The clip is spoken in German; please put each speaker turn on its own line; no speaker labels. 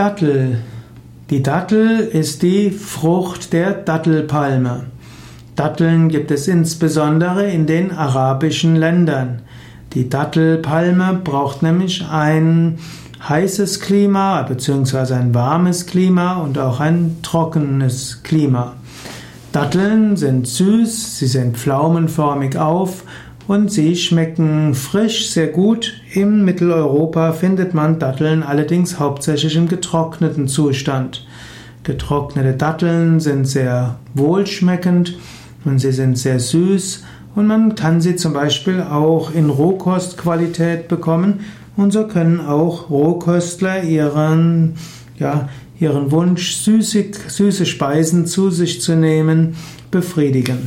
Dattel. Die Dattel ist die Frucht der Dattelpalme. Datteln gibt es insbesondere in den arabischen Ländern. Die Dattelpalme braucht nämlich ein heißes Klima bzw. ein warmes Klima und auch ein trockenes Klima. Datteln sind süß, sie sind pflaumenförmig auf und sie schmecken frisch sehr gut. In Mitteleuropa findet man Datteln allerdings hauptsächlich im getrockneten Zustand. Getrocknete Datteln sind sehr wohlschmeckend und sie sind sehr süß und man kann sie zum Beispiel auch in Rohkostqualität bekommen und so können auch Rohköstler ihren, ja, ihren Wunsch, süßig, süße Speisen zu sich zu nehmen, befriedigen.